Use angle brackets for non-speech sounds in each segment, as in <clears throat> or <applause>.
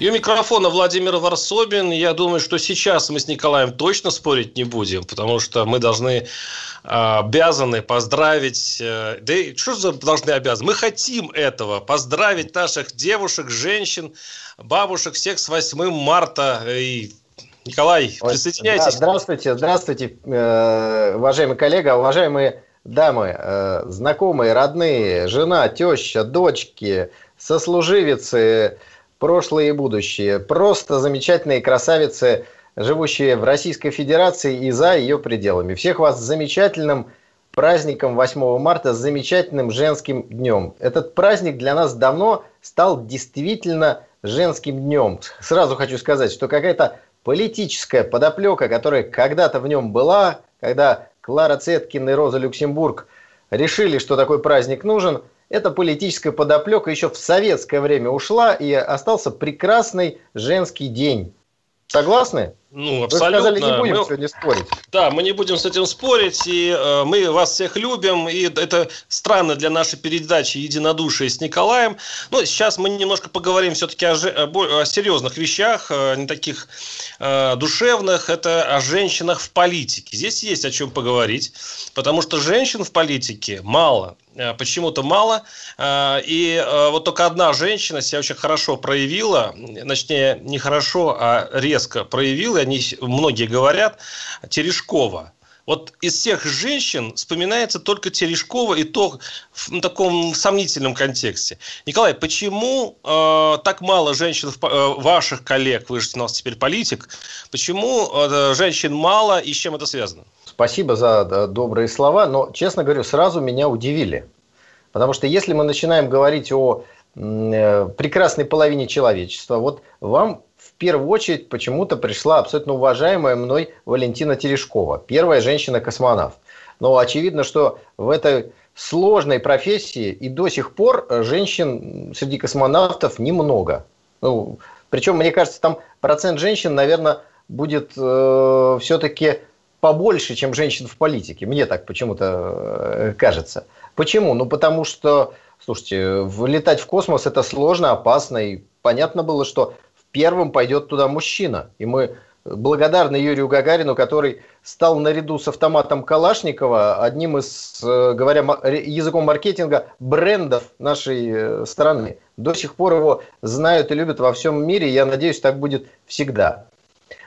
И у микрофона Владимир Варсобин. Я думаю, что сейчас мы с Николаем точно спорить не будем, потому что мы должны а, обязаны поздравить, э, да и что же должны обязаны? Мы хотим этого, поздравить наших девушек, женщин, бабушек всех с 8 марта. И Николай, Ой, присоединяйтесь. Да, здравствуйте, здравствуйте, э, уважаемый коллега, уважаемые дамы, э, знакомые, родные, жена, теща, дочки, сослуживицы, прошлые и будущие. Просто замечательные красавицы, живущие в Российской Федерации и за ее пределами. Всех вас с замечательным праздником 8 марта, с замечательным женским днем. Этот праздник для нас давно стал действительно женским днем. Сразу хочу сказать, что какая-то политическая подоплека, которая когда-то в нем была, когда Клара Цеткин и Роза Люксембург решили, что такой праздник нужен, эта политическая подоплека еще в советское время ушла, и остался прекрасный женский день. Согласны? Ну, Вы абсолютно. сказали, не будем Мы- сегодня спорить. Да, мы не будем с этим спорить, и э, мы вас всех любим, и это странно для нашей передачи «Единодушие» с Николаем. Но сейчас мы немножко поговорим все-таки о, же- о серьезных вещах, э, не таких э, душевных, это о женщинах в политике. Здесь есть о чем поговорить, потому что женщин в политике мало, Э, почему-то мало, Э, и вот только одна женщина себя очень хорошо проявила, точнее, не хорошо, а резко проявила, они многие говорят, Терешкова. Вот из всех женщин вспоминается только Терешкова, и то в таком сомнительном контексте. Николай, почему э, так мало женщин, э, ваших коллег, вы же у нас теперь политик, почему э, женщин мало и с чем это связано? Спасибо за да, добрые слова, но, честно говорю, сразу меня удивили. Потому что если мы начинаем говорить о э, прекрасной половине человечества, вот вам первую очередь почему-то пришла абсолютно уважаемая мной Валентина Терешкова, первая женщина-космонавт. Но очевидно, что в этой сложной профессии и до сих пор женщин среди космонавтов немного. Ну, причем, мне кажется, там процент женщин, наверное, будет э, все-таки побольше, чем женщин в политике. Мне так почему-то э, кажется. Почему? Ну, потому что, слушайте, влетать в космос это сложно, опасно. И понятно было, что первым пойдет туда мужчина. И мы благодарны Юрию Гагарину, который стал наряду с автоматом Калашникова одним из, э, говоря языком маркетинга, брендов нашей э, страны. До сих пор его знают и любят во всем мире. и Я надеюсь, так будет всегда.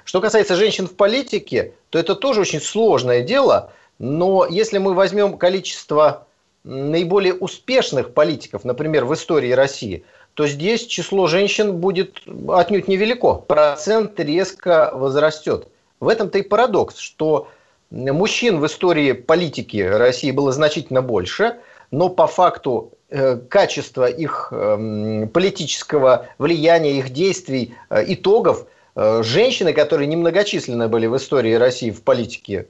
Что касается женщин в политике, то это тоже очень сложное дело. Но если мы возьмем количество наиболее успешных политиков, например, в истории России, то здесь число женщин будет отнюдь невелико. Процент резко возрастет. В этом-то и парадокс, что мужчин в истории политики России было значительно больше, но по факту э, качество их э, политического влияния, их действий, э, итогов, э, женщины, которые немногочисленны были в истории России в политике,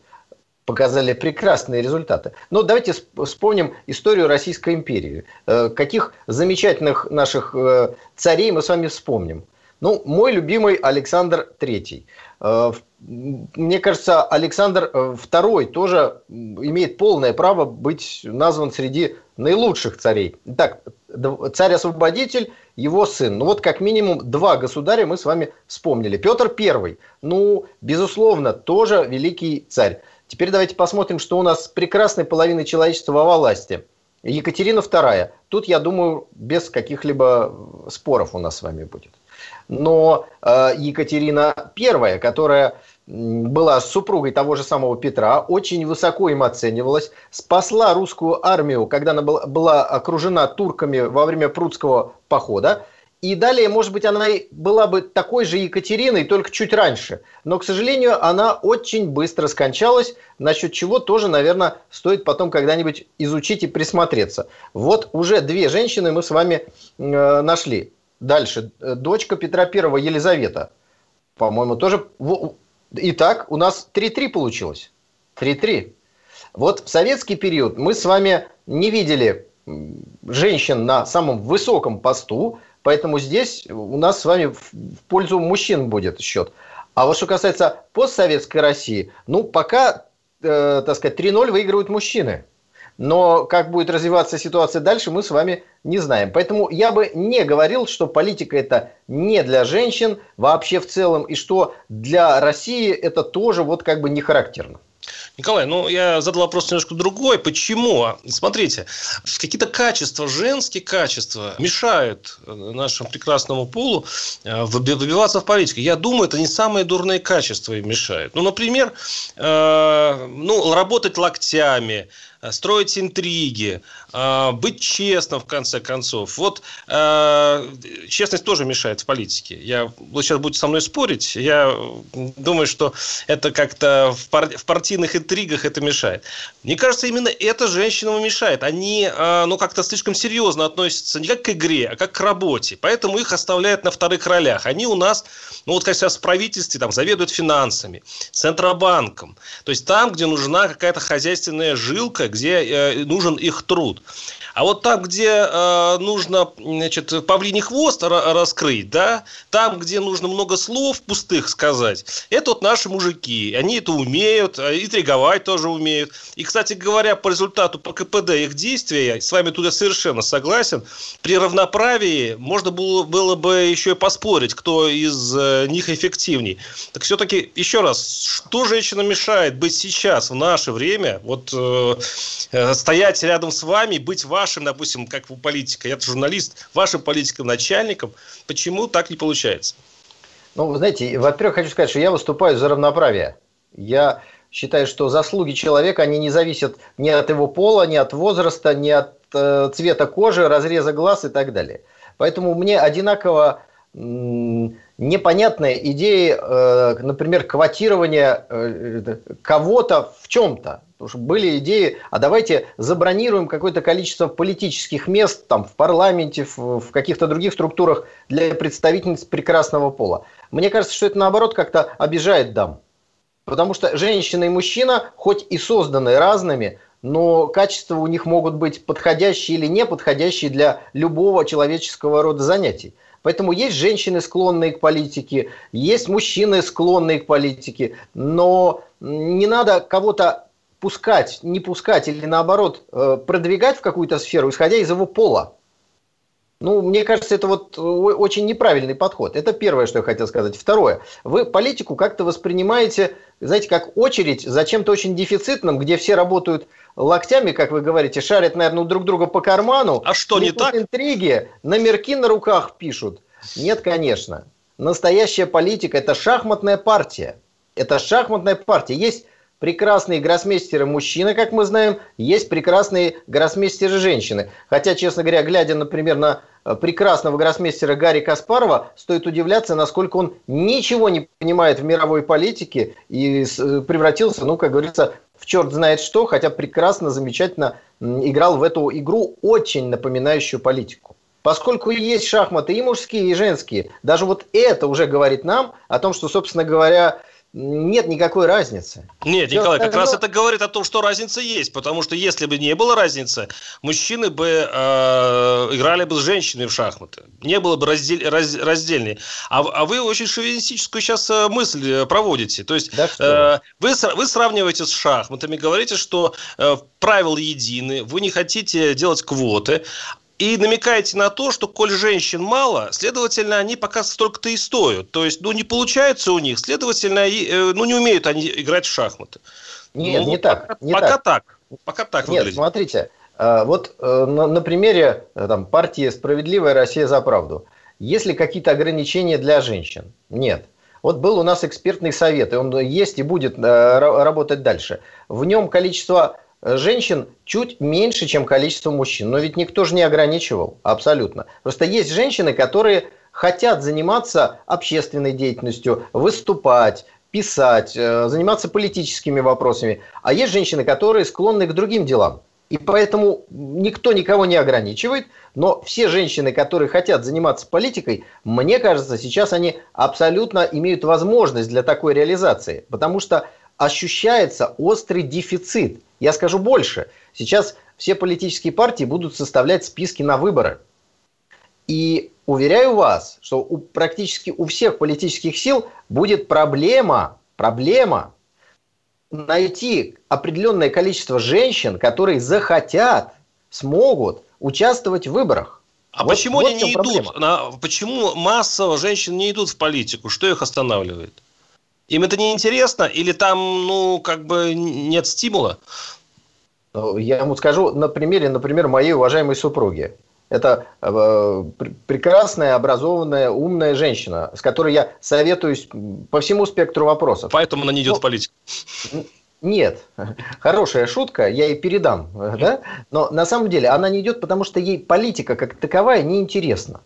показали прекрасные результаты. Но давайте сп- вспомним историю Российской империи. Э, Каких замечательных наших э, царей мы с вами вспомним. Ну, мой любимый Александр III. Э, Мне кажется, Александр II тоже имеет полное право быть назван среди наилучших царей. Так, царь-освободитель, его сын. Ну вот как минимум два государя мы с вами вспомнили. Петр I, ну, безусловно, тоже великий царь. Теперь давайте посмотрим, что у нас с прекрасной половиной человечества во власти. Екатерина II. Тут, я думаю, без каких-либо споров у нас с вами будет. Но э, Екатерина I, которая была супругой того же самого Петра, очень высоко им оценивалась, спасла русскую армию, когда она была окружена турками во время Прудского похода. И далее, может быть, она была бы такой же Екатериной, только чуть раньше. Но, к сожалению, она очень быстро скончалась, насчет чего тоже, наверное, стоит потом когда-нибудь изучить и присмотреться. Вот уже две женщины мы с вами э, нашли. Дальше. Э, Дочка Петра I, Елизавета. По-моему, тоже... Итак, у нас 3-3 получилось. 3-3. Вот в советский период мы с вами не видели женщин на самом высоком посту, поэтому здесь у нас с вами в пользу мужчин будет счет. А вот что касается постсоветской России, ну, пока, э, так сказать, 3-0 выигрывают мужчины. Но как будет развиваться ситуация дальше, мы с вами не знаем. Поэтому я бы не говорил, что политика это не для женщин вообще в целом, и что для России это тоже вот как бы не характерно. Николай, ну я задал вопрос немножко другой. Почему? Смотрите, какие-то качества, женские качества мешают э, нашему прекрасному полу э, выбиваться в политику. Я думаю, это не самые дурные качества им мешают. Ну, например, э, ну, работать локтями, строить интриги, э, быть честным в конце концов. Вот э, честность тоже мешает в политике. Я, вы сейчас будете со мной спорить, я думаю, что это как-то в, пар, в партийных интригах это мешает. Мне кажется, именно это женщинам мешает. Они ну, как-то слишком серьезно относятся не как к игре, а как к работе. Поэтому их оставляют на вторых ролях. Они у нас, ну вот как сейчас в правительстве, там, заведуют финансами, Центробанком. То есть там, где нужна какая-то хозяйственная жилка, где э, нужен их труд. А вот там, где э, нужно значит, павлиний хвост раскрыть, да, там, где нужно много слов пустых сказать, это вот наши мужики. Они это умеют, а интриговать тоже умеют. И, кстати говоря, по результату, по КПД их действия, я с вами тут совершенно согласен, при равноправии можно было, было бы еще и поспорить, кто из э, них эффективней. Так все-таки, еще раз, что женщинам мешает быть сейчас, в наше время, вот э, э стоять рядом с вами, быть вашим вашим, допустим, как у политика, я журналист, вашим политиком, начальником, почему так не получается? Ну, вы знаете, во-первых, хочу сказать, что я выступаю за равноправие. Я считаю, что заслуги человека, они не зависят ни от его пола, ни от возраста, ни от э, цвета кожи, разреза глаз и так далее. Поэтому мне одинаково непонятная идея, э, например, квотирования э, кого-то в чем-то. Потому что были идеи, а давайте забронируем какое-то количество политических мест там, в парламенте, в, в каких-то других структурах для представительниц прекрасного пола. Мне кажется, что это наоборот как-то обижает дам. Потому что женщина и мужчина, хоть и созданы разными, но качества у них могут быть подходящие или не подходящие для любого человеческого рода занятий. Поэтому есть женщины, склонные к политике, есть мужчины, склонные к политике, но не надо кого-то пускать, не пускать или наоборот э, продвигать в какую-то сферу, исходя из его пола. Ну, мне кажется, это вот очень неправильный подход. Это первое, что я хотел сказать. Второе. Вы политику как-то воспринимаете, знаете, как очередь за чем-то очень дефицитным, где все работают локтями, как вы говорите, шарят, наверное, друг друга по карману. А что, не так? интриги, номерки на руках пишут. Нет, конечно. Настоящая политика – это шахматная партия. Это шахматная партия. Есть прекрасные гроссмейстеры мужчины, как мы знаем, есть прекрасные гроссмейстеры женщины. Хотя, честно говоря, глядя, например, на э, прекрасного гроссмейстера Гарри Каспарова, стоит удивляться, насколько он ничего не понимает в мировой политике и э, превратился, ну, как говорится, в черт знает что, хотя прекрасно, замечательно играл в эту игру, очень напоминающую политику. Поскольку есть шахматы и мужские, и женские, даже вот это уже говорит нам о том, что, собственно говоря, нет никакой разницы. Нет, Все Николай, как раз это говорит о том, что разница есть, потому что если бы не было разницы, мужчины бы э, играли бы с женщинами в шахматы, не было бы раздел, раз, раздельнее. А, а вы очень шовинистическую сейчас э, мысль э, проводите, то есть да э, вы вы сравниваете с шахматами, говорите, что э, правила едины, вы не хотите делать квоты, и намекаете на то, что коль женщин мало, следовательно, они пока столько-то и стоят. То есть, ну, не получается у них, следовательно, э, ну, не умеют они играть в шахматы. Нет, ну, не так. Пока, не пока так. так. Пока так Нет, выглядит. смотрите, э, вот э, на, на примере там, партии «Справедливая Россия за правду». Есть ли какие-то ограничения для женщин? Нет. Вот был у нас экспертный совет, и он есть и будет работать дальше. В нем количество женщин чуть меньше, чем количество мужчин. Но ведь никто же не ограничивал, абсолютно. Просто есть женщины, которые хотят заниматься общественной деятельностью, выступать, писать, э, заниматься политическими вопросами. А есть женщины, которые склонны к другим делам. И поэтому никто никого не ограничивает, но все женщины, которые хотят заниматься политикой, мне кажется, сейчас они абсолютно имеют возможность для такой реализации. Потому что ощущается острый дефицит. Я скажу больше. Сейчас все политические партии будут составлять списки на выборы. И уверяю вас, что у, практически у всех политических сил будет проблема, проблема найти определенное количество женщин, которые захотят, смогут участвовать в выборах. А вот, почему вот они не идут? На, почему массово женщин не идут в политику? Что их останавливает? Им это не интересно или там, ну, как бы нет стимула? Ну, я ему скажу на примере, например, моей уважаемой супруги. Это э, прекрасная, образованная, умная женщина, с которой я советуюсь по всему спектру вопросов. Поэтому она не идет ну, в политику. Нет, хорошая шутка, я ей передам, да? Но на самом деле она не идет, потому что ей политика как таковая неинтересна.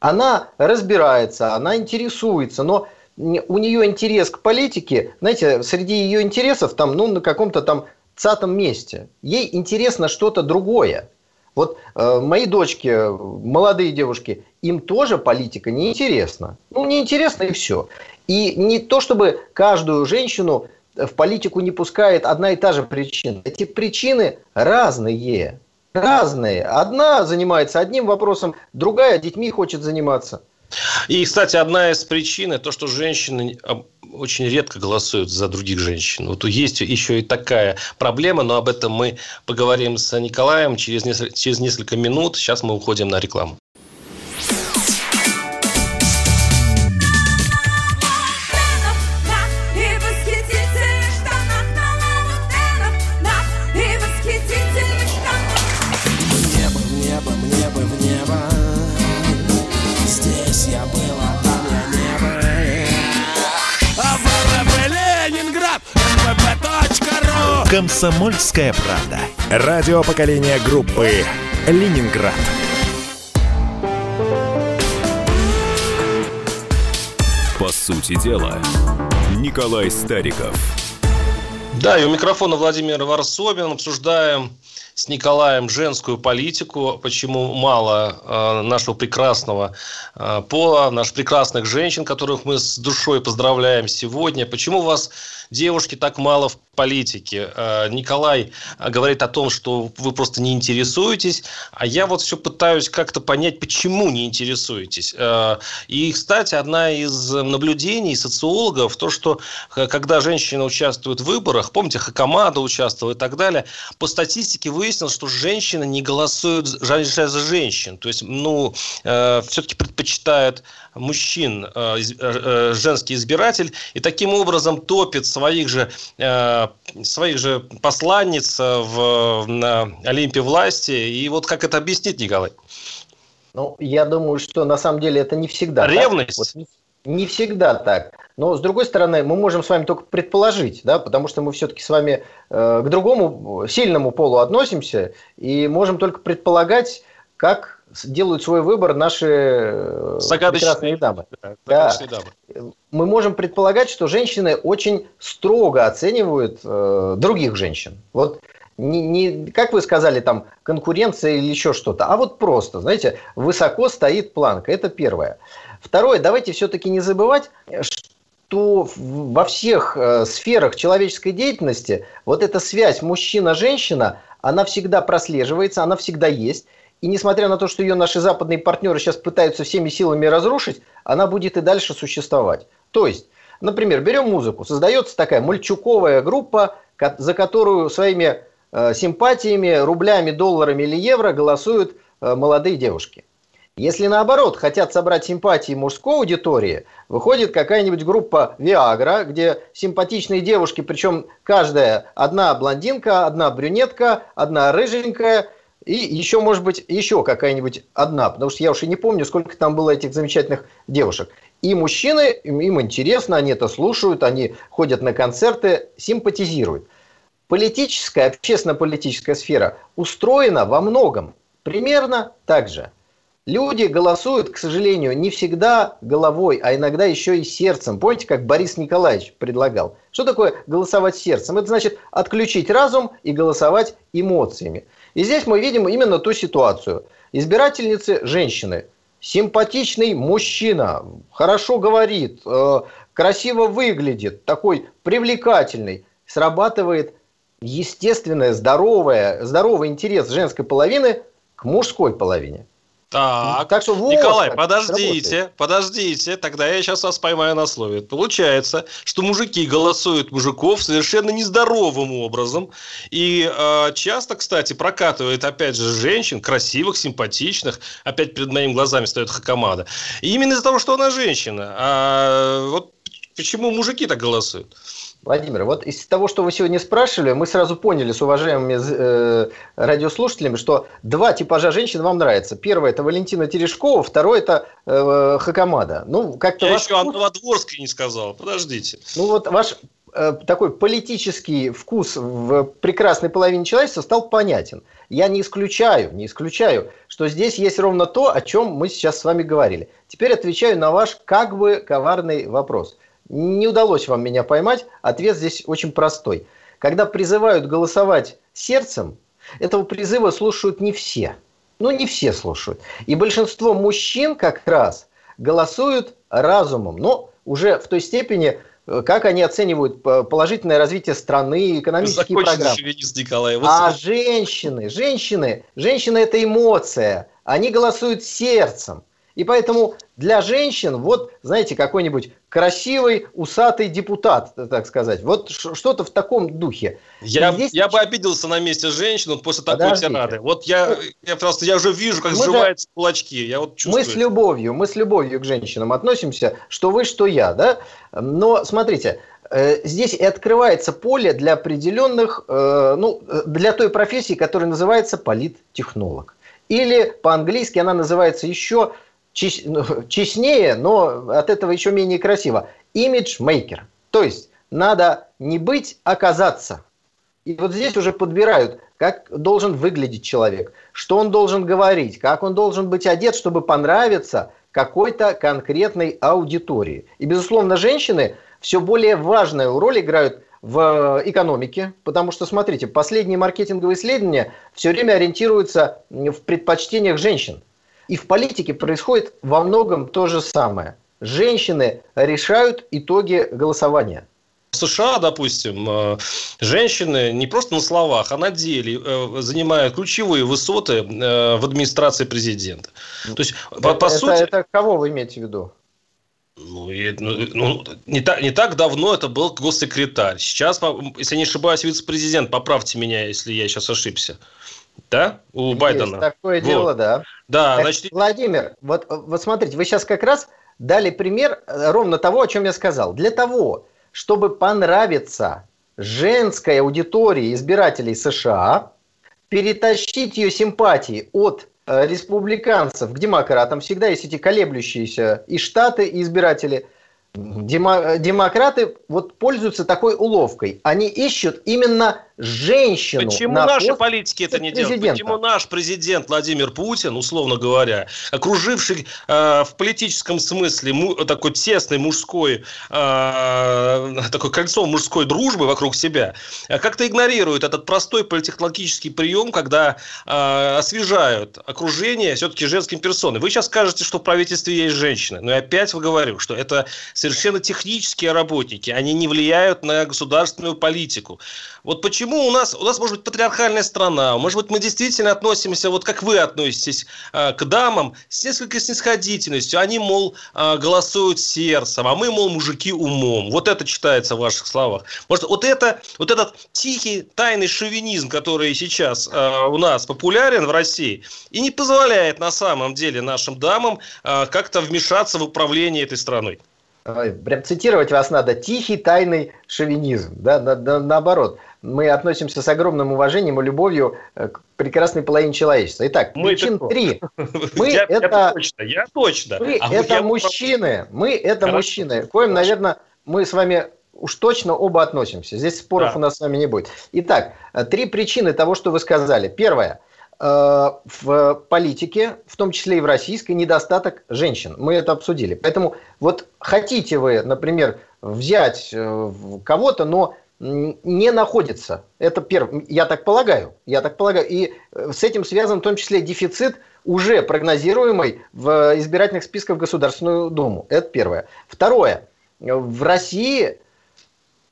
Она разбирается, она интересуется, но у нее интерес к политике, знаете, среди ее интересов там, ну, на каком-то там цатом месте. Ей интересно что-то другое. Вот э, мои дочки, молодые девушки, им тоже политика неинтересна. Ну, неинтересно и все. И не то, чтобы каждую женщину в политику не пускает одна и та же причина. Эти причины разные. Разные. Одна занимается одним вопросом, другая детьми хочет заниматься. И, кстати, одна из причин – то, что женщины очень редко голосуют за других женщин. Вот есть еще и такая проблема, но об этом мы поговорим с Николаем через через несколько минут. Сейчас мы уходим на рекламу. «Комсомольская правда». Радио поколения группы «Ленинград». По сути дела, Николай Стариков. Да, и у микрофона Владимир Варсобин. Обсуждаем с Николаем женскую политику, почему мало э, нашего прекрасного э, пола, наших прекрасных женщин, которых мы с душой поздравляем сегодня, почему у вас девушки так мало в политике. Э, Николай говорит о том, что вы просто не интересуетесь, а я вот все пытаюсь как-то понять, почему не интересуетесь. Э, и, кстати, одна из наблюдений социологов, то, что э, когда женщина участвует в выборах, помните, Хакамада участвовала и так далее, по статистике выяснилось, что женщины не голосуют за женщин. То есть, ну, все-таки предпочитают мужчин женский избиратель, и таким образом топит своих же своих же посланниц в, на Олимпе власти. И вот как это объяснить, Николай? Ну, я думаю, что на самом деле это не всегда Ревность? Так. Вот, не всегда так. Но, с другой стороны, мы можем с вами только предположить, да, потому что мы все-таки с вами э, к другому сильному полу относимся и можем только предполагать, как делают свой выбор наши э, прекрасные дамы. Да, дамы. Мы можем предполагать, что женщины очень строго оценивают э, других женщин. Вот не, не, как вы сказали, там конкуренция или еще что-то, а вот просто, знаете, высоко стоит планка. Это первое. Второе, давайте все-таки не забывать, что во всех э, сферах человеческой деятельности вот эта связь мужчина-женщина, она всегда прослеживается, она всегда есть. И несмотря на то, что ее наши западные партнеры сейчас пытаются всеми силами разрушить, она будет и дальше существовать. То есть, например, берем музыку. Создается такая мальчуковая группа, за которую своими э, симпатиями, рублями, долларами или евро голосуют э, молодые девушки. Если наоборот хотят собрать симпатии мужской аудитории, выходит какая-нибудь группа Viagra, где симпатичные девушки, причем каждая одна блондинка, одна брюнетка, одна рыженькая – и еще, может быть, еще какая-нибудь одна, потому что я уж и не помню, сколько там было этих замечательных девушек. И мужчины, им интересно, они это слушают, они ходят на концерты, симпатизируют. Политическая, общественно-политическая сфера устроена во многом примерно так же. Люди голосуют, к сожалению, не всегда головой, а иногда еще и сердцем. Помните, как Борис Николаевич предлагал? Что такое голосовать сердцем? Это значит отключить разум и голосовать эмоциями. И здесь мы видим именно ту ситуацию. Избирательницы женщины, симпатичный мужчина, хорошо говорит, э, красиво выглядит, такой привлекательный, срабатывает естественное, здоровое, здоровый интерес женской половины к мужской половине. Так, так что вот Николай, подождите, работает. подождите, тогда я сейчас вас поймаю на слове. Получается, что мужики голосуют мужиков совершенно нездоровым образом. И э, часто, кстати, прокатывает, опять же, женщин, красивых, симпатичных. Опять перед моими глазами стоит Хакамада. И именно из-за того, что она женщина. А вот почему мужики так голосуют? Владимир, вот из того, что вы сегодня спрашивали, мы сразу поняли с уважаемыми э, радиослушателями, что два типажа женщин вам нравятся. Первое – это Валентина Терешкова, второе – это э, Хакамада. Ну, как-то Я ваш... еще Анна Водворская не сказал, подождите. Ну, вот ваш э, такой политический вкус в прекрасной половине человечества стал понятен. Я не исключаю, не исключаю, что здесь есть ровно то, о чем мы сейчас с вами говорили. Теперь отвечаю на ваш как бы коварный вопрос – не удалось вам меня поймать. Ответ здесь очень простой. Когда призывают голосовать сердцем, этого призыва слушают не все. Ну, не все слушают. И большинство мужчин как раз голосуют разумом. Но уже в той степени, э, как они оценивают положительное развитие страны, экономические программы. Николай. Вот а женщины, женщины, женщины – это эмоция. Они голосуют сердцем. И поэтому для женщин, вот, знаете, какой-нибудь красивый, усатый депутат, так сказать. Вот что-то в таком духе. Я, здесь... я бы обиделся на месте женщин после такой Подождите. тирады. Вот я, я просто я уже вижу, как мы сживаются же... кулачки. Я вот чувствую. Мы с любовью, мы с любовью к женщинам относимся, что вы, что я, да? Но смотрите, э, здесь и открывается поле для определенных, э, ну, для той профессии, которая называется политтехнолог. Или по-английски она называется еще ну, <laughs> честнее, но от этого еще менее красиво. Имиджмейкер. То есть надо не быть, а казаться. И вот здесь уже подбирают, как должен выглядеть человек, что он должен говорить, как он должен быть одет, чтобы понравиться какой-то конкретной аудитории. И, безусловно, женщины все более важную роль играют в экономике, потому что, смотрите, последние маркетинговые исследования все время ориентируются в предпочтениях женщин – и в политике происходит во многом то же самое. Женщины решают итоги голосования. В США, допустим, э, женщины не просто на словах, а на деле э, занимают ключевые высоты э, в администрации президента. То есть, по, по это, сути... Это кого вы имеете в виду? Ну, и, ну, ну не, так, не так давно это был госсекретарь. Сейчас, если не ошибаюсь, вице-президент. Поправьте меня, если я сейчас ошибся. Да? У Есть Байдена. такое вот. дело, да. Да, так, значит... Владимир, вот, вот смотрите, вы сейчас как раз дали пример э, ровно того, о чем я сказал. Для того, чтобы понравиться женской аудитории избирателей США, перетащить ее симпатии от э, республиканцев к демократам, всегда есть эти колеблющиеся и штаты, и избиратели – демократы вот пользуются такой уловкой. Они ищут именно женщину. Почему на наши политики это не делают? Почему наш президент Владимир Путин, условно говоря, окруживший э, в политическом смысле му, такой тесной мужской, э, такой кольцо мужской дружбы вокруг себя, э, как-то игнорирует этот простой политехнологический прием, когда э, освежают окружение все-таки женским персоной. Вы сейчас скажете, что в правительстве есть женщины, но я опять говорю, что это совершенно технические работники, они не влияют на государственную политику. Вот почему у нас, у нас может быть патриархальная страна, может быть мы действительно относимся, вот как вы относитесь э, к дамам, с несколько снисходительностью, они, мол, э, голосуют сердцем, а мы, мол, мужики умом. Вот это читается в ваших словах. Может, вот это, вот этот тихий тайный шовинизм, который сейчас э, у нас популярен в России, и не позволяет на самом деле нашим дамам как-то вмешаться в управление этой страной. Прям цитировать вас надо. Тихий тайный шовинизм. Да, на, на, наоборот. Мы относимся с огромным уважением и любовью э, к прекрасной половине человечества. Итак, мы причин это... три. <laughs> Мы я, это... Я точно, я точно. Мы а это я... мужчины. Мы это Хорошо. мужчины. Коим, наверное, мы с вами уж точно оба относимся. Здесь споров да. у нас с вами не будет. Итак, э, три причины того, что вы сказали. Первое – в политике, в том числе и в российской, недостаток женщин. Мы это обсудили. Поэтому вот хотите вы, например, взять э, кого-то, но не находится. Это первое. Я так полагаю. Я так полагаю. И э, с этим связан в том числе дефицит уже прогнозируемый в избирательных списках в Государственную Думу. Это первое. Второе. в России э,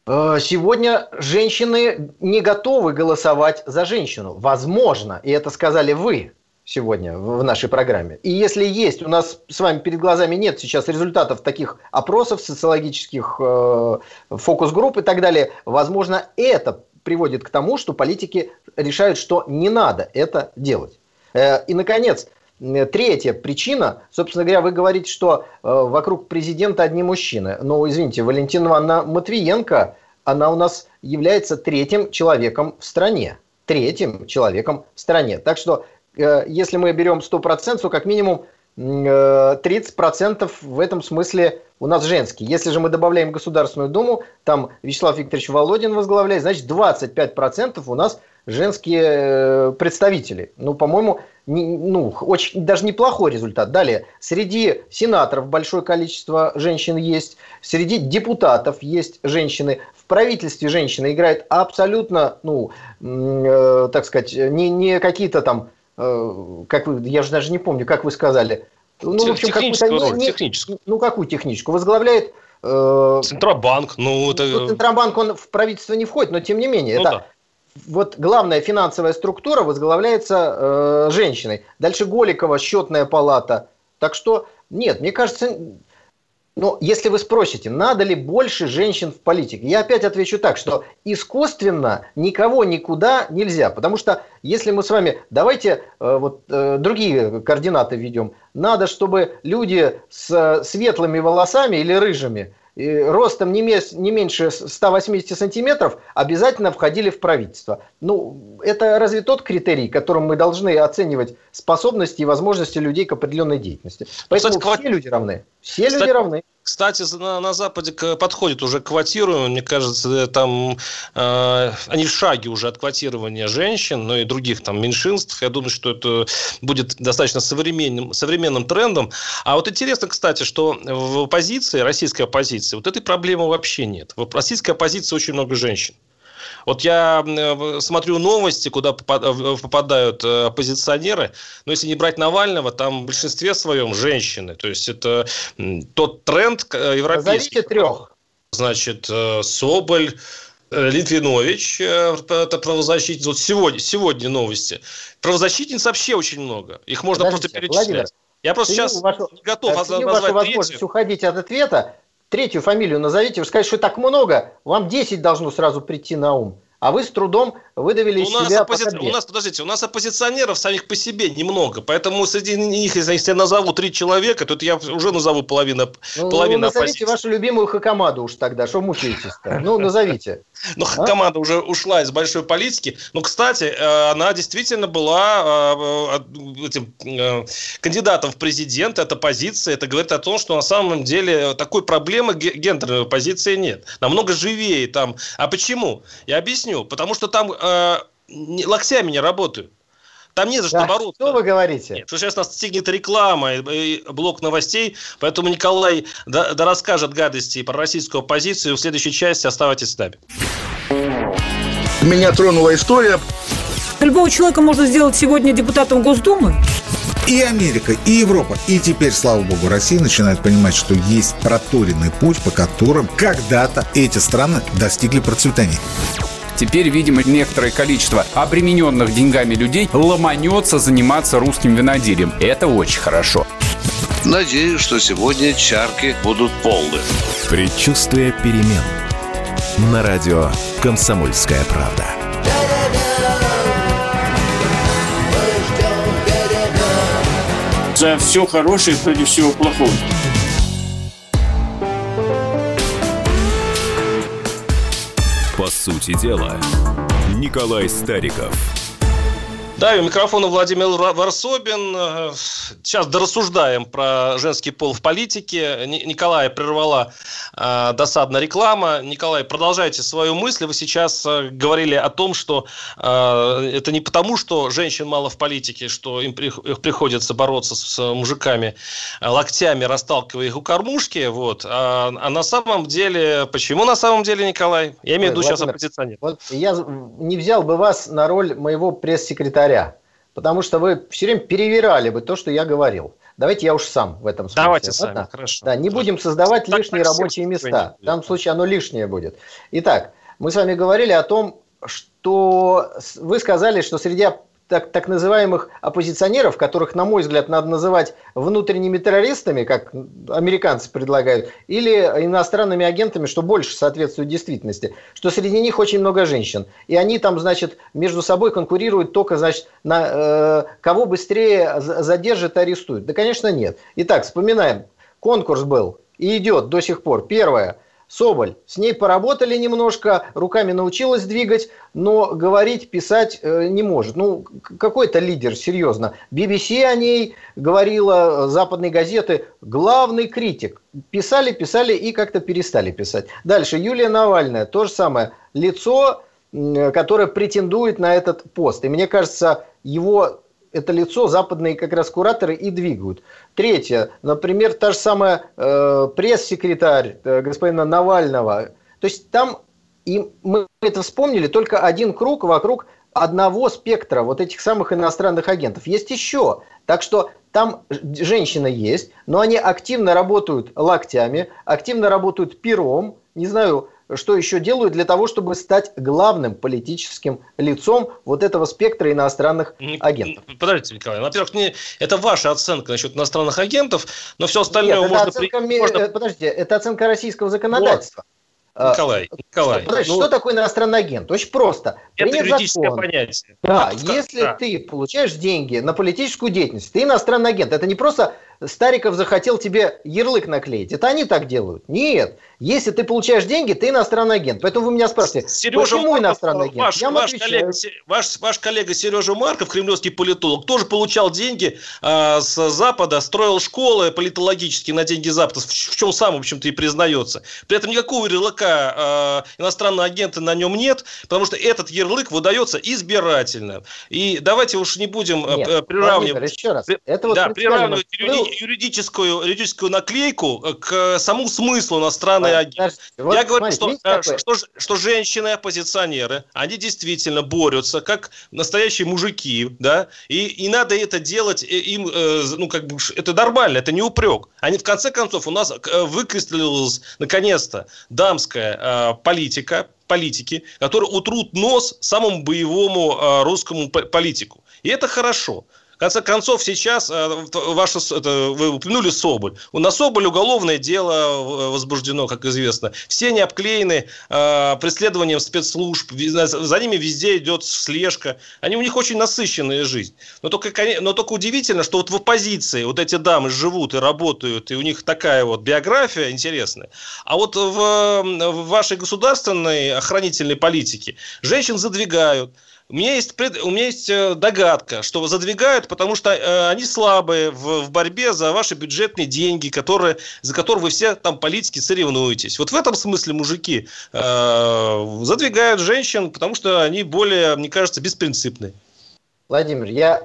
сегодня женщины не готовы голосовать за женщину. Возможно, и это сказали вы сегодня в нашей программе. И если есть, у нас с вами перед глазами нет сейчас результатов таких опросов, социологических э, фокус-групп и так далее, возможно, это приводит к тому, что политики решают, что не надо это делать. Э, и, наконец, Третья причина, собственно говоря, вы говорите, что э, вокруг президента одни мужчины. Но, извините, Валентина Ивановна Матвиенко, она у нас является третьим человеком в стране. Третьим человеком в стране. Так что, э, если мы берем 100%, то как минимум 30% в этом смысле у нас женские. Если же мы добавляем Государственную Думу, там Вячеслав Викторович Володин возглавляет, значит 25% у нас женские э, представители. Ну, по-моему, не, ну, очень, даже неплохой результат. Далее, среди сенаторов большое количество женщин есть, среди депутатов есть женщины, в правительстве женщина играет абсолютно, ну, э, так сказать, не, не какие-то там, э, как вы, я же даже не помню, как вы сказали. Ну, в общем, техническую роль, не, техническую. Ну, какую техническую? Возглавляет э, Центробанк, ну это... Ну, Центробанк, он в правительство не входит, но тем не менее, ну, это да вот главная финансовая структура возглавляется э, женщиной. Дальше Голикова, счетная палата. Так что, нет, мне кажется, ну, если вы спросите, надо ли больше женщин в политике, я опять отвечу так, что искусственно никого никуда нельзя. Потому что если мы с вами, давайте э, вот э, другие координаты введем, надо, чтобы люди с светлыми волосами или рыжими ростом не, не меньше 180 сантиметров обязательно входили в правительство. Ну, это разве тот критерий, которым мы должны оценивать способности и возможности людей к определенной деятельности? Поэтому Кстати, все люди равны. Все Кстати, люди равны. Кстати, на, на Западе подходит уже к квотированию. Мне кажется, там э, они в шаге уже от квотирования женщин, но и других там меньшинств. Я думаю, что это будет достаточно современным, современным трендом. А вот интересно, кстати, что в оппозиции, российской оппозиции, вот этой проблемы вообще нет. В российской оппозиции очень много женщин. Вот я э, смотрю новости, куда э, попадают э, оппозиционеры, но если не брать Навального, там в большинстве своем женщины. То есть это тот тренд европейский. Назовите трех. Значит, Соболь, Литвинович, это правозащитница. Вот сегодня, сегодня новости. Правозащитниц вообще очень много. Их можно Подождите, просто перечислять. Владимир, я просто сейчас вашу, не готов назвать возможность третью. уходить от ответа третью фамилию назовите, вы скажете, что так много, вам 10 должно сразу прийти на ум а вы с трудом выдавили у из нас себя оппози... У нас, подождите, у нас оппозиционеров самих по себе немного, поэтому среди них, если я назову три человека, то я уже назову половину, ну, половину ну, назовите оппозиции. вашу любимую Хакамаду уж тогда, что мучаетесь-то? Ну, назовите. Ну, Хакамада уже ушла из большой политики. Но, кстати, э, она действительно была э, э, этим кандидатом в президенты от оппозиции. Это говорит о том, что на самом деле такой проблемы гендерной оппозиции нет. Намного живее там. А почему? Я объясню. Потому что там э, локтями не работают. Там не за что да, бороться. Что вы говорите? Нет, что сейчас нас стигнет реклама и, и блок новостей, поэтому Николай да, да расскажет гадости про российскую оппозицию. В следующей части оставайтесь с нами. Меня тронула история. Любого человека можно сделать сегодня депутатом Госдумы. И Америка, и Европа, и теперь, слава богу, Россия начинает понимать, что есть проторенный путь, по которым когда-то эти страны достигли процветания. Теперь, видимо, некоторое количество обремененных деньгами людей ломанется заниматься русским виноделием. Это очень хорошо. Надеюсь, что сегодня чарки будут полны. Предчувствие перемен. На радио «Комсомольская правда». За все хорошее против всего плохого. Сути дела, Николай Стариков. Да, у микрофона Владимир Варсобин. Сейчас дорассуждаем про женский пол в политике. Николая прервала э, досадная реклама. Николай, продолжайте свою мысль. Вы сейчас э, говорили о том, что э, это не потому, что женщин мало в политике, что им при, их приходится бороться с, с мужиками э, локтями, расталкивая их у кормушки. Вот. А, а на самом деле, почему на самом деле, Николай? Я имею в виду сейчас оппозиционер. Вот я не взял бы вас на роль моего пресс-секретаря потому что вы все время перевирали бы то, что я говорил. Давайте я уж сам в этом смысле. Давайте сами, Ладно? хорошо. Да, не хорошо. будем создавать так лишние рабочие места. В данном случае оно лишнее будет. Итак, мы с вами говорили о том, что вы сказали, что среди так, так называемых оппозиционеров, которых, на мой взгляд, надо называть внутренними террористами, как американцы предлагают, или иностранными агентами, что больше соответствует действительности, что среди них очень много женщин. И они там, значит, между собой конкурируют только, значит, на э, кого быстрее задержат и арестуют. Да, конечно, нет. Итак, вспоминаем. Конкурс был и идет до сих пор. Первое – Соболь. С ней поработали немножко, руками научилась двигать, но говорить, писать э, не может. Ну, какой-то лидер, серьезно. BBC о ней говорила, западные газеты, главный критик. Писали, писали и как-то перестали писать. Дальше, Юлия Навальная, то же самое. Лицо, которое претендует на этот пост. И мне кажется, его это лицо западные как раз кураторы и двигают. Третье, например, та же самая э, пресс-секретарь э, господина Навального. То есть там, и мы это вспомнили, только один круг вокруг одного спектра вот этих самых иностранных агентов. Есть еще. Так что там женщины есть, но они активно работают локтями, активно работают пером, не знаю, что еще делают для того, чтобы стать главным политическим лицом вот этого спектра иностранных агентов. Подождите, Николай, во-первых, не, это ваша оценка насчет иностранных агентов, но все остальное Нет, можно... Оценка, при... можно... Э, подождите, это оценка российского законодательства. Вот. А, Николай, Николай. Подожди, ну, что такое иностранный агент? Очень просто. Это Принят юридическое закон. понятие. Да, как, если да. ты получаешь деньги на политическую деятельность, ты иностранный агент. Это не просто Стариков захотел тебе ярлык наклеить. Это они так делают. Нет. Если ты получаешь деньги, ты иностранный агент. Поэтому вы меня спрашиваете, Сережа почему Марков, иностранный агент? Ваш, Я ваш, коллега, ваш, ваш коллега Сережа Марков, кремлевский политолог, тоже получал деньги э, с Запада, строил школы политологические на деньги Запада, в, в чем сам, в общем-то, и признается. При этом никакого ярлыка э, иностранного агента на нем нет, потому что этот ярлык выдается избирательно. И давайте уж не будем э, нет, приравнивать... еще раз. Это вот да, приравнивать юридическую, юридическую наклейку к самому смыслу иностранной агент. Вот, Я говорю, что, э, что, что, что женщины-оппозиционеры, они действительно борются как настоящие мужики, да, и, и надо это делать э, им, э, ну, как бы, это нормально, это не упрек. Они, в конце концов, у нас выкристаллилась, наконец-то, дамская политика, политики, которые утрут нос самому боевому русскому политику. И это хорошо конце концов, сейчас э, ваше, это, вы упомянули Соболь. На Соболь уголовное дело э, возбуждено, как известно. Все не обклеены э, преследованием спецслужб. За ними везде идет слежка. Они, у них очень насыщенная жизнь. Но только, но только удивительно, что вот в оппозиции вот эти дамы живут и работают, и у них такая вот биография интересная. А вот в, в вашей государственной охранительной политике женщин задвигают. У меня есть, у меня есть э, догадка, что задвигают, потому что э, они слабые в, в борьбе за ваши бюджетные деньги, которые, за которые вы все там политики соревнуетесь. Вот в этом смысле мужики э, задвигают женщин, потому что они более, мне кажется, беспринципные. Владимир, я,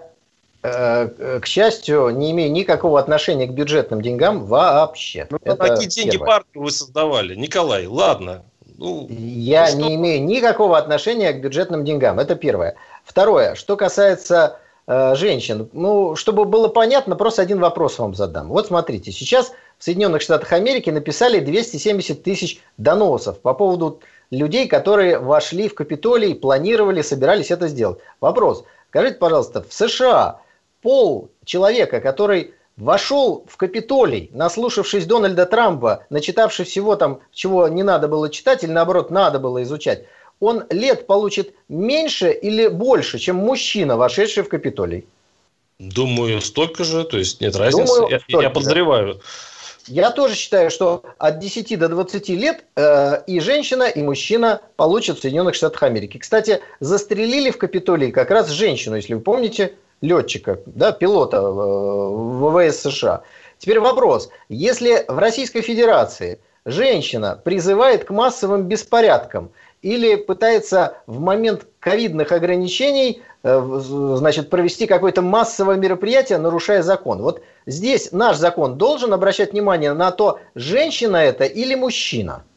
э, к счастью, не имею никакого отношения к бюджетным деньгам вообще. Ну, Это какие деньги партии вы создавали? Николай, ладно. Ну, Я что... не имею никакого отношения к бюджетным деньгам. Это первое. Второе, что касается э, женщин. Ну, чтобы было понятно, просто один вопрос вам задам. Вот смотрите, сейчас в Соединенных Штатах Америки написали 270 тысяч доносов по поводу людей, которые вошли в Капитолий, планировали, собирались это сделать. Вопрос. Скажите, пожалуйста, в США пол человека, который вошел в Капитолий, наслушавшись Дональда Трампа, начитавшись всего там, чего не надо было читать, или наоборот надо было изучать, он лет получит меньше или больше, чем мужчина, вошедший в Капитолий? Думаю, столько же, то есть нет разницы. Думаю, я, я подозреваю. Я тоже считаю, что от 10 до 20 лет э, и женщина, и мужчина получат в Соединенных Штатах Америки. Кстати, застрелили в Капитолии как раз женщину, если вы помните, летчика, да, пилота э, ВВС США. Теперь вопрос. Если в Российской Федерации женщина призывает к массовым беспорядкам или пытается в момент ковидных ограничений э, значит, провести какое-то массовое мероприятие, нарушая закон. Вот здесь наш закон должен обращать внимание на то, женщина это или мужчина –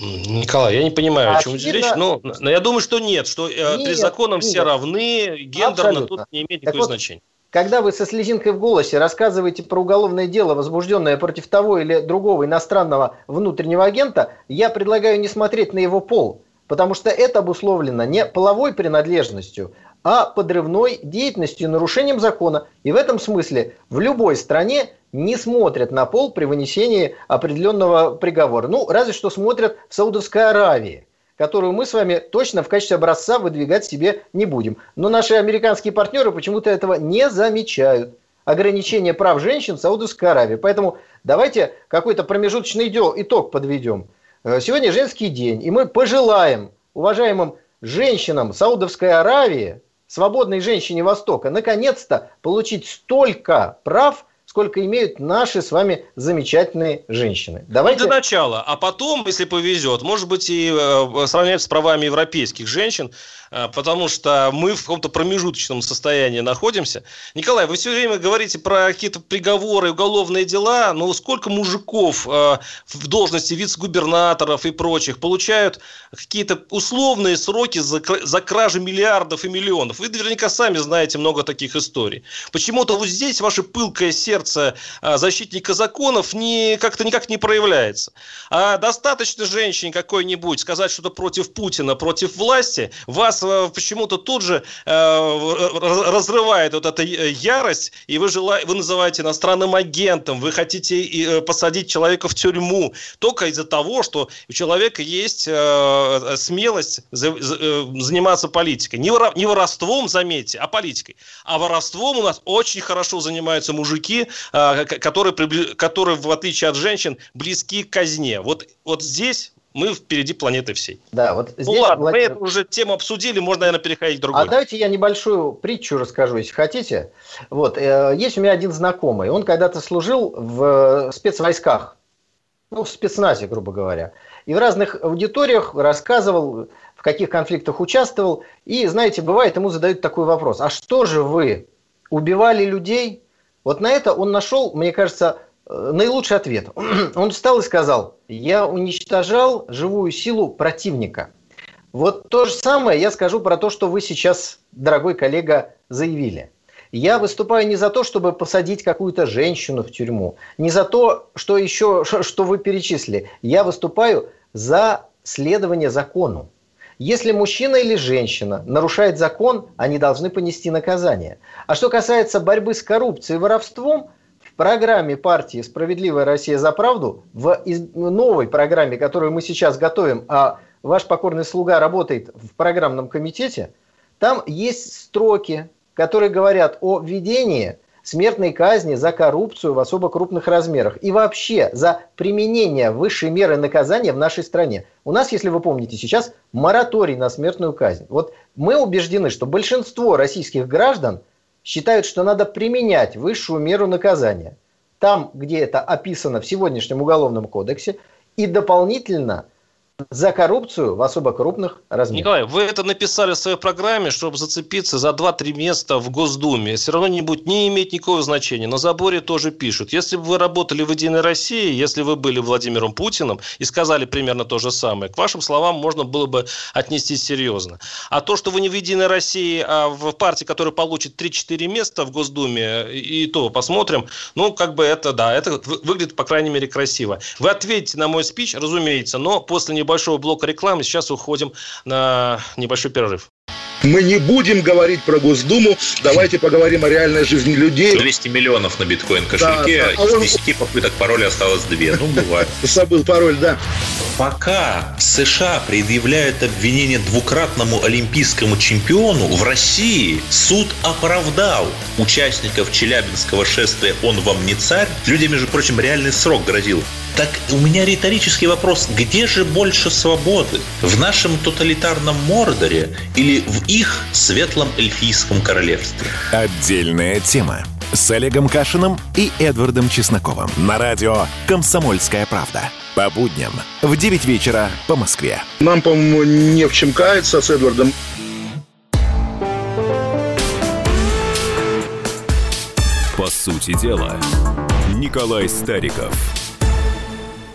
Николай, я не понимаю, а о чем здесь речь, но, но я думаю, что нет, что э, нет, перед законом нет. все равны, гендерно Абсолютно. тут не имеет никакого вот, значения. когда вы со слезинкой в голосе рассказываете про уголовное дело, возбужденное против того или другого иностранного внутреннего агента, я предлагаю не смотреть на его пол, потому что это обусловлено не половой принадлежностью, а подрывной деятельностью нарушением закона. И в этом смысле в любой стране не смотрят на пол при вынесении определенного приговора. Ну, разве что смотрят в Саудовской Аравии которую мы с вами точно в качестве образца выдвигать себе не будем. Но наши американские партнеры почему-то этого не замечают. Ограничение прав женщин в Саудовской Аравии. Поэтому давайте какой-то промежуточный итог подведем. Э, сегодня женский день, и мы пожелаем уважаемым женщинам Саудовской Аравии, свободной женщине Востока, наконец-то получить столько прав, сколько имеют наши с вами замечательные женщины. Давайте... Для начала, а потом, если повезет, может быть и э, сравнять с правами европейских женщин, потому что мы в каком-то промежуточном состоянии находимся. Николай, вы все время говорите про какие-то приговоры, уголовные дела, но сколько мужиков а, в должности вице-губернаторов и прочих получают какие-то условные сроки за, кражи миллиардов и миллионов? Вы наверняка сами знаете много таких историй. Почему-то вот здесь ваше пылкое сердце а, защитника законов не, как-то никак не проявляется. А достаточно женщине какой-нибудь сказать что-то против Путина, против власти, вас Э, почему-то тут же э, разрывает вот эта ярость, и вы, желаете, вы называете иностранным агентом, вы хотите э, посадить человека в тюрьму только из-за того, что у человека есть смелость заниматься политикой. Не воровством, заметьте, а политикой. А воровством у нас очень хорошо занимаются мужики, которые, которые в отличие от женщин, близки к казне. Вот, вот здесь мы впереди планеты всей. Да, вот ну здесь, ну ладно, Владимир... мы эту уже тему обсудили, можно, наверное, переходить к другой. А давайте я небольшую притчу расскажу, если хотите. Вот, э, есть у меня один знакомый, он когда-то служил в спецвойсках, ну, в спецназе, грубо говоря. И в разных аудиториях рассказывал, в каких конфликтах участвовал. И, знаете, бывает, ему задают такой вопрос. А что же вы, убивали людей? Вот на это он нашел, мне кажется, Э, наилучший ответ. <clears throat> Он встал и сказал, я уничтожал живую силу противника. Вот то же самое я скажу про то, что вы сейчас, дорогой коллега, заявили. Я выступаю не за то, чтобы посадить какую-то женщину в тюрьму, не за то, что еще, что вы перечислили. Я выступаю за следование закону. Если мужчина или женщина нарушает закон, они должны понести наказание. А что касается борьбы с коррупцией и воровством – программе партии «Справедливая Россия за правду», в новой программе, которую мы сейчас готовим, а ваш покорный слуга работает в программном комитете, там есть строки, которые говорят о введении смертной казни за коррупцию в особо крупных размерах и вообще за применение высшей меры наказания в нашей стране. У нас, если вы помните, сейчас мораторий на смертную казнь. Вот мы убеждены, что большинство российских граждан – считают, что надо применять высшую меру наказания. Там, где это описано в сегодняшнем Уголовном кодексе, и дополнительно – за коррупцию в особо крупных размерах. Николай, вы это написали в своей программе, чтобы зацепиться за 2-3 места в Госдуме. Все равно не, будет, не иметь никакого значения. На заборе тоже пишут. Если бы вы работали в «Единой России», если вы были Владимиром Путиным и сказали примерно то же самое, к вашим словам можно было бы отнестись серьезно. А то, что вы не в «Единой России», а в партии, которая получит 3-4 места в Госдуме, и то посмотрим, ну, как бы это, да, это выглядит, по крайней мере, красиво. Вы ответите на мой спич, разумеется, но после небольшого небольшого блока рекламы. Сейчас уходим на небольшой перерыв. Мы не будем говорить про Госдуму, давайте поговорим о реальной жизни людей. 200 миллионов на биткоин кошельке, да, да. из 10 попыток пароля осталось 2. Ну, бывает. <laughs> Забыл пароль, да. Пока США предъявляют обвинение двукратному олимпийскому чемпиону, в России суд оправдал участников Челябинского шествия «Он вам не царь». Людям, между прочим, реальный срок грозил. Так у меня риторический вопрос. Где же больше свободы? В нашем тоталитарном Мордоре или в их светлом эльфийском королевстве? Отдельная тема с Олегом Кашиным и Эдвардом Чесноковым на радио «Комсомольская правда». По будням в 9 вечера по Москве. Нам, по-моему, не в чем каяться с Эдвардом. По сути дела, Николай Стариков –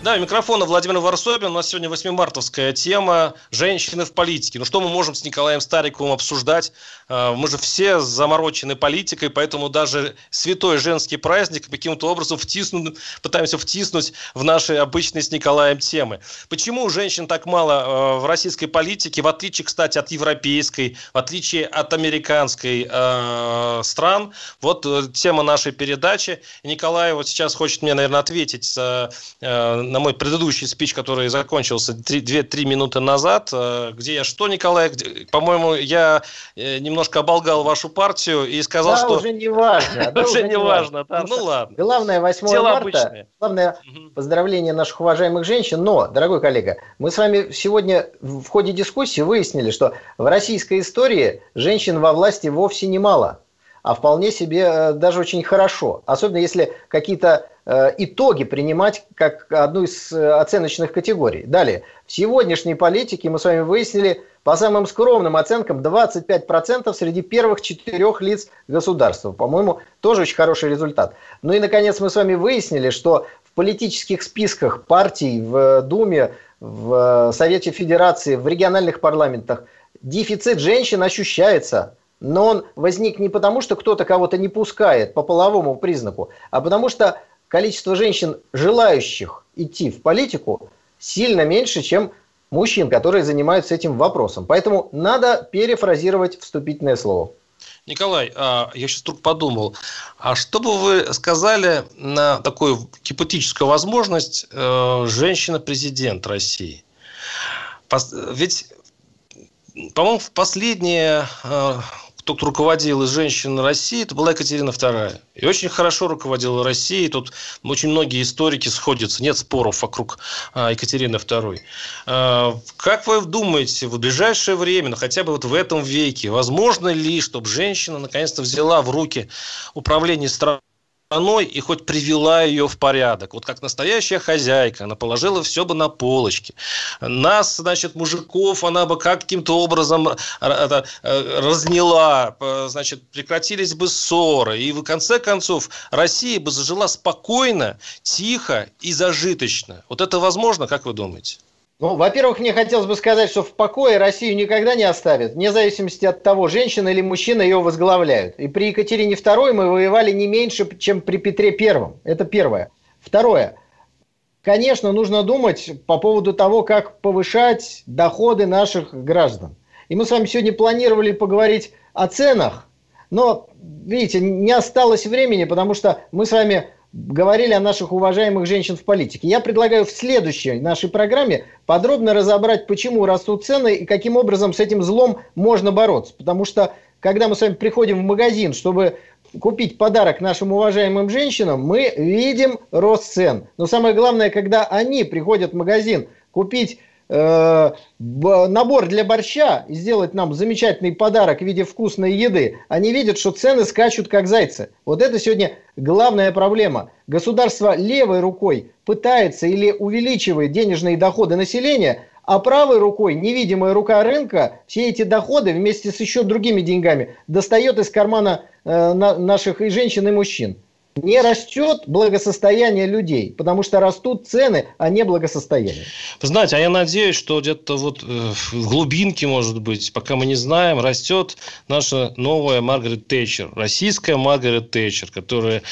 Да, микрофона Владимир Варсобин. У нас сегодня 8-мартовская тема «Женщины в политике». Ну, что мы можем с Николаем Стариковым обсуждать? А, мы же все заморочены политикой, поэтому даже святой женский праздник каким-то образом втиснут, пытаемся втиснуть в наши обычные с Николаем темы. Почему женщин так мало а, в российской политике, в отличие, кстати, от европейской, в отличие от американской э, стран? Вот э, тема нашей передачи. Николай вот сейчас хочет мне, наверное, ответить э, на мой предыдущий спич, который закончился 2-3 минуты назад, э, где я что, Николай, по-моему, я э, немножко оболгал вашу партию и сказал, да, что... уже не важно. <laughs> Да, уже не важно, да, ну ладно. Главное, 8 Дело марта, обычное. главное поздравление наших уважаемых женщин, но, дорогой коллега, мы с вами сегодня в ходе дискуссии выяснили, что в российской истории женщин во власти вовсе немало, а вполне себе э, даже очень хорошо. Особенно если какие-то Э, итоги принимать как одну из э, оценочных категорий. Далее, в сегодняшней политике мы с вами выяснили по самым скромным оценкам 25% среди первых четырех лиц государства. По-моему, тоже очень хороший результат. Ну и, наконец, мы с вами выяснили, что в политических списках партий в Думе, в Совете Федерации, в региональных парламентах дефицит женщин ощущается. Но он возник не потому, что кто-то кого-то не пускает по половому признаку, а потому что количество женщин, желающих идти в политику, сильно меньше, чем мужчин, которые занимаются этим вопросом. Поэтому надо перефразировать вступительное слово. Николай, а, я сейчас вдруг подумал, а что бы вы сказали на такую гипотетическую возможность э, женщина-президент России? Ведь, по-моему, в последние э, кто руководил из женщин России, это была Екатерина II. И очень хорошо руководила Россией. Тут очень многие историки сходятся. Нет споров вокруг а, Екатерины II. А, как вы думаете, в ближайшее время, ну, хотя бы вот в этом веке, возможно ли, чтобы женщина наконец-то взяла в руки управление страной? Страной и хоть привела ее в порядок. Вот как настоящая хозяйка, она положила все бы на полочки. Нас, значит, мужиков, она бы каким-то образом э, э, разняла, значит, прекратились бы ссоры. И в конце концов Россия бы зажила спокойно, тихо и зажиточно. Вот это возможно, как вы думаете? Ну, во-первых, мне хотелось бы сказать, что в покое Россию никогда не оставят, вне зависимости от того, женщина или мужчина ее возглавляют. И при Екатерине II мы воевали не меньше, чем при Петре I. Это первое. Второе. Конечно, нужно думать по поводу того, как повышать доходы наших граждан. И мы с вами сегодня планировали поговорить о ценах, но, видите, не осталось времени, потому что мы с вами говорили о наших уважаемых женщин в политике. Я предлагаю в следующей нашей программе подробно разобрать, почему растут цены и каким образом с этим злом можно бороться. Потому что, когда мы с вами приходим в магазин, чтобы купить подарок нашим уважаемым женщинам, мы видим рост цен. Но самое главное, когда они приходят в магазин купить э, набор для борща и сделать нам замечательный подарок в виде вкусной еды, они видят, что цены скачут как зайцы. Вот это сегодня главная проблема. Государство левой рукой пытается или увеличивает денежные доходы населения, а правой рукой, невидимая рука рынка, все эти доходы вместе с еще другими деньгами достает из кармана э, на, наших и женщин, и мужчин не растет благосостояние людей, потому что растут цены, а не благосостояние. Вы знаете, а я надеюсь, что где-то вот э, в глубинке, может быть, пока мы не знаем, растет наша новая Маргарет Тэтчер, российская Маргарет Тэтчер, которая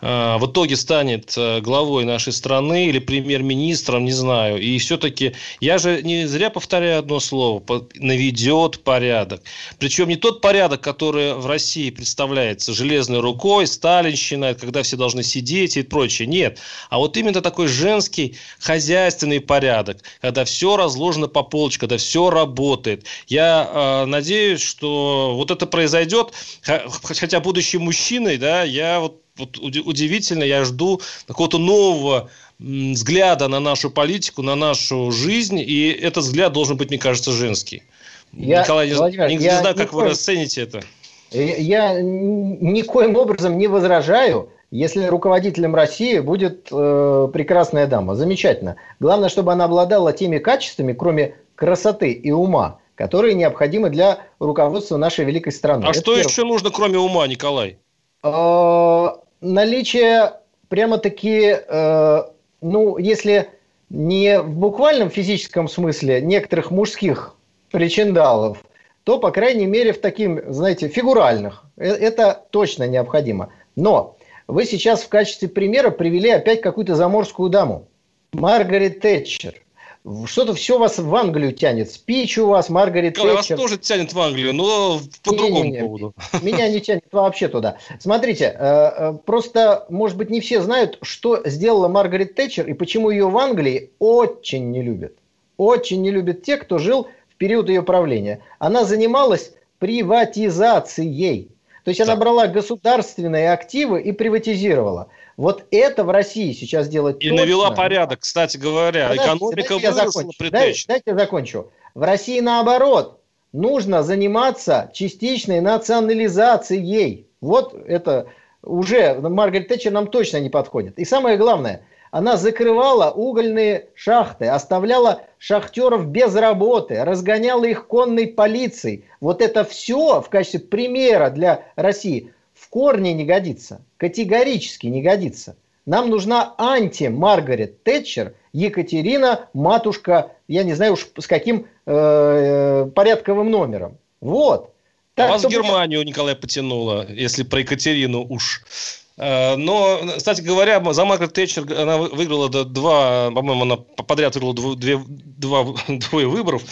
э, в итоге станет э, главой нашей страны или премьер-министром, не знаю. И все-таки я же не зря повторяю одно слово, наведет порядок. Причем не тот порядок, который в России представляется железной рукой, сталинщина, когда все должны сидеть и прочее. Нет. А вот именно такой женский хозяйственный порядок, когда все разложено по полочкам, когда все работает. Я э, надеюсь, что вот это произойдет, хотя будучи мужчиной, да, я вот, вот удивительно, я жду какого-то нового взгляда на нашу политику, на нашу жизнь, и этот взгляд должен быть, мне кажется, женский. Я, Николай, Владимир, не, не я знаю, как вы расцените это. Я никоим образом не возражаю если руководителем России будет э, прекрасная дама. Замечательно. Главное, чтобы она обладала теми качествами, кроме красоты и ума, которые необходимы для руководства нашей великой страны. А Это что первое. еще нужно, кроме ума, Николай? Э, наличие прямо-таки, э, ну, если не в буквальном физическом смысле некоторых мужских причиндалов, то, по крайней мере, в таким, знаете, фигуральных. Э, это точно необходимо. Но вы сейчас в качестве примера привели опять какую-то заморскую даму. Маргарет Тэтчер – что-то все вас в Англию тянет. Спич у вас, Маргарет Тэтчер. Вас тоже тянет в Англию, но по не, другому не, не, поводу. <laughs> Меня не тянет вообще туда. Смотрите, э, э, просто, может быть, не все знают, что сделала Маргарет Тэтчер и почему ее в Англии очень не любят. Очень не любят те, кто жил в период ее правления. Она занималась приватизацией. То есть она брала государственные активы и приватизировала. Вот это в России сейчас делать И точно. навела порядок, кстати говоря. Подождите, Экономика дайте выросла при дайте, дайте я закончу. В России наоборот. Нужно заниматься частичной национализацией. Вот это уже Маргарет Тэтчер нам точно не подходит. И самое главное, она закрывала угольные шахты, оставляла шахтеров без работы, разгоняла их конной полицией. Вот это все в качестве примера для России в корне не годится, категорически не годится. Нам нужна анти-Маргарет Тэтчер Екатерина, матушка, я не знаю уж с каким э, порядковым номером. Вот. Так, а вас чтобы... в Германию, Николай, потянуло, если про Екатерину уж. Э, но, кстати говоря, за Маргарет Тэтчер она выиграла два, по-моему, она подряд выиграла две, два, <laughs> двое выборов.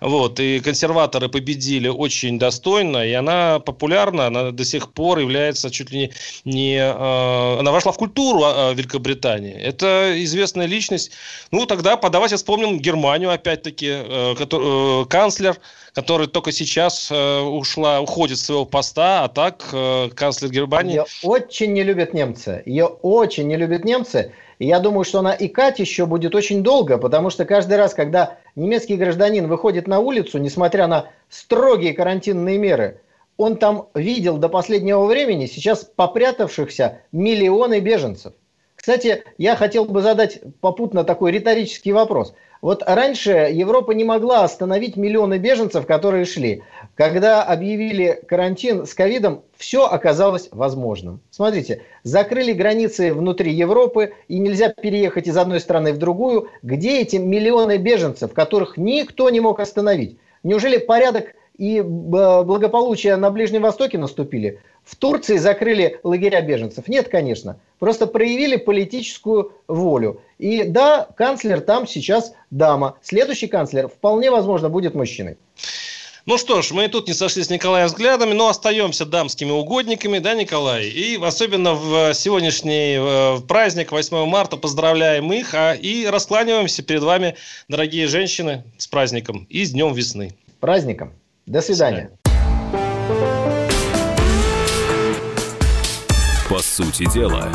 Вот, и консерваторы победили очень достойно, и она популярна, она до сих пор является чуть ли не... не э, она вошла в культуру а, Великобритании. Это известная личность. Ну, тогда давайте вспомним Германию, опять-таки, э, канцлер которая только сейчас э, ушла, уходит с своего поста, а так э, канцлер Германии... Ее очень не любят немцы. Ее очень не любят немцы. И я думаю, что она икать еще будет очень долго, потому что каждый раз, когда немецкий гражданин выходит на улицу, несмотря на строгие карантинные меры, он там видел до последнего времени сейчас попрятавшихся миллионы беженцев. Кстати, я хотел бы задать попутно такой риторический вопрос – вот раньше Европа не могла остановить миллионы беженцев, которые шли. Когда объявили карантин с ковидом, все оказалось возможным. Смотрите, закрыли границы внутри Европы, и нельзя переехать из одной страны в другую. Где эти миллионы беженцев, которых никто не мог остановить? Неужели порядок и благополучие на Ближнем Востоке наступили? В Турции закрыли лагеря беженцев? Нет, конечно. Просто проявили политическую волю. И да, канцлер там сейчас дама. Следующий канцлер вполне возможно будет мужчиной. Ну что ж, мы тут не сошлись с Николаем взглядами, но остаемся дамскими угодниками, да, Николай? И особенно в сегодняшний э, праздник 8 марта поздравляем их а, и раскланиваемся перед вами, дорогие женщины, с праздником и с Днем весны. Праздником. До свидания. По сути дела.